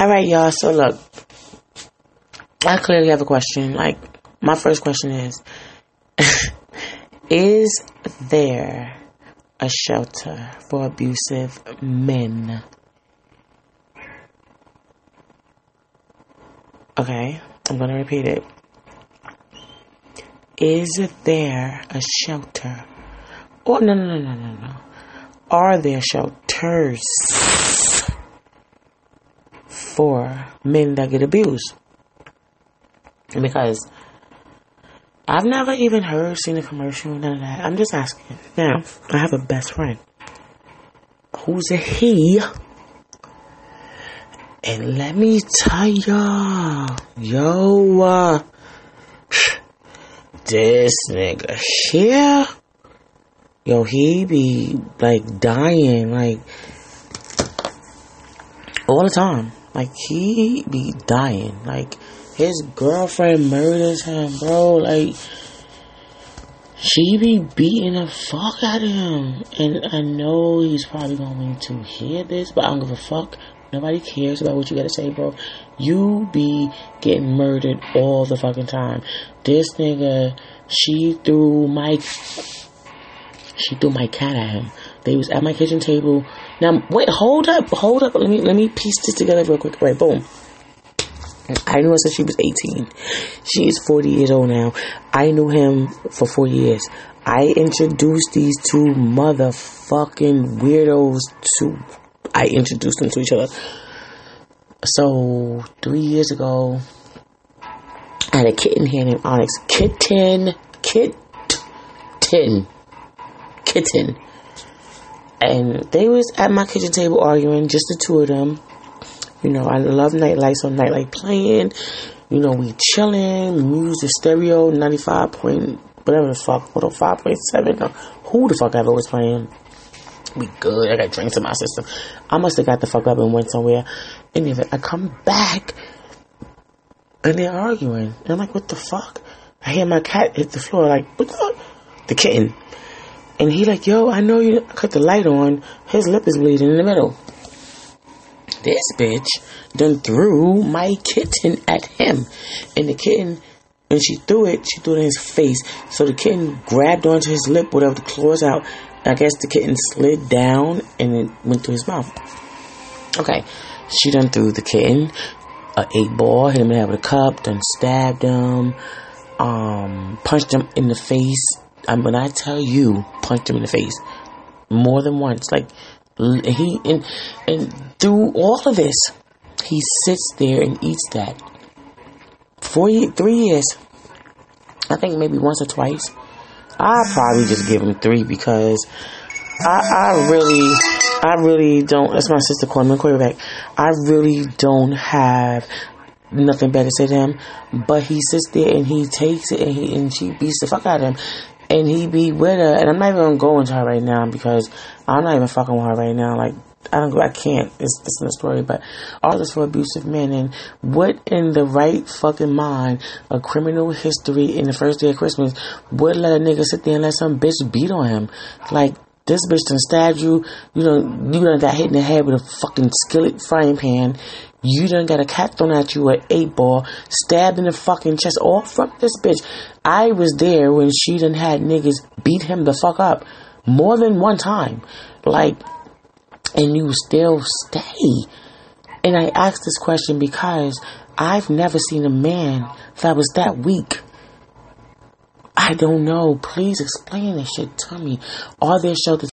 All right, y'all. So look, I clearly have a question. Like, my first question is: Is there a shelter for abusive men? Okay, I'm gonna repeat it. Is there a shelter? Oh no no no no no no. Are there shelters for men that get abused? Because I've never even heard, seen a commercial, none of that. I'm just asking. Now, I have a best friend. Who's a he? And let me tell y'all, yo, uh, this nigga here, yo, he be like dying, like all the time. Like he be dying. Like his girlfriend murders him, bro. Like she be beating the fuck out of him. And I know he's probably going to hear this, but I don't give a fuck. Nobody cares about what you gotta say, bro. You be getting murdered all the fucking time. This nigga, she threw my, she threw my cat at him. They was at my kitchen table. Now, wait, hold up, hold up. Let me, let me piece this together real quick. Right, boom. I knew her since she was 18. She is 40 years old now. I knew him for four years. I introduced these two motherfucking weirdos to I introduced them to each other. So three years ago, I had a kitten here named Onyx. Kitten, kitten, kitten, and they was at my kitchen table arguing, just the two of them. You know, I love nightlight, so nightlight playing. You know, we chilling, music stereo, ninety five point whatever the fuck, what oh, five point seven. Who the fuck ever was playing? we good. I got drinks in my system. I must have got the fuck up and went somewhere. And if I come back and they're arguing, and I'm like, what the fuck? I hear my cat hit the floor, like, what the? The kitten. And he like, yo, I know you cut the light on. His lip is bleeding in the middle. This bitch done threw my kitten at him. And the kitten, when she threw it, she threw it in his face. So the kitten grabbed onto his lip, whatever the claws out, I guess the kitten slid down and it went through his mouth. Okay, she done threw the kitten a eight ball, hit him in the head with a cup, done stabbed him, um, punched him in the face. And when I tell you, punched him in the face more than once. Like he and and through all of this, he sits there and eats that. Four, three years. I think maybe once or twice. I probably just give him three because I, I really, I really don't. That's my sister calling me quarterback. I really don't have nothing better to say to him. But he sits there and he takes it and he and she beats the fuck out of him. And he be with her, and I'm not even gonna go into her right now because I'm not even fucking with her right now. Like I don't I can't. It's it's in the story, but all this for abusive men and what in the right fucking mind a criminal history in the first day of Christmas would let a nigga sit there and let some bitch beat on him like. This bitch done stabbed you. You done, you done got hit in the head with a fucking skillet frying pan. You done got a cat thrown at you at eight ball, stabbed in the fucking chest, oh, all from this bitch. I was there when she done had niggas beat him the fuck up more than one time. Like, and you still stay. And I ask this question because I've never seen a man that was that weak. I don't know. Please explain this shit to me. Are there shelters?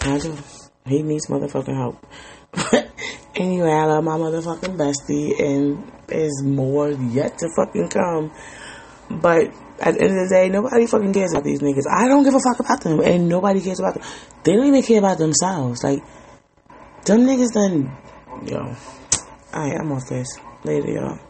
I do. He needs motherfucking help. anyway, I love my motherfucking bestie, and there's more yet to fucking come. But at the end of the day, nobody fucking cares about these niggas. I don't give a fuck about them, and nobody cares about them. They don't even care about themselves. Like, them niggas done, yo. Alright, I'm off this. Later, y'all.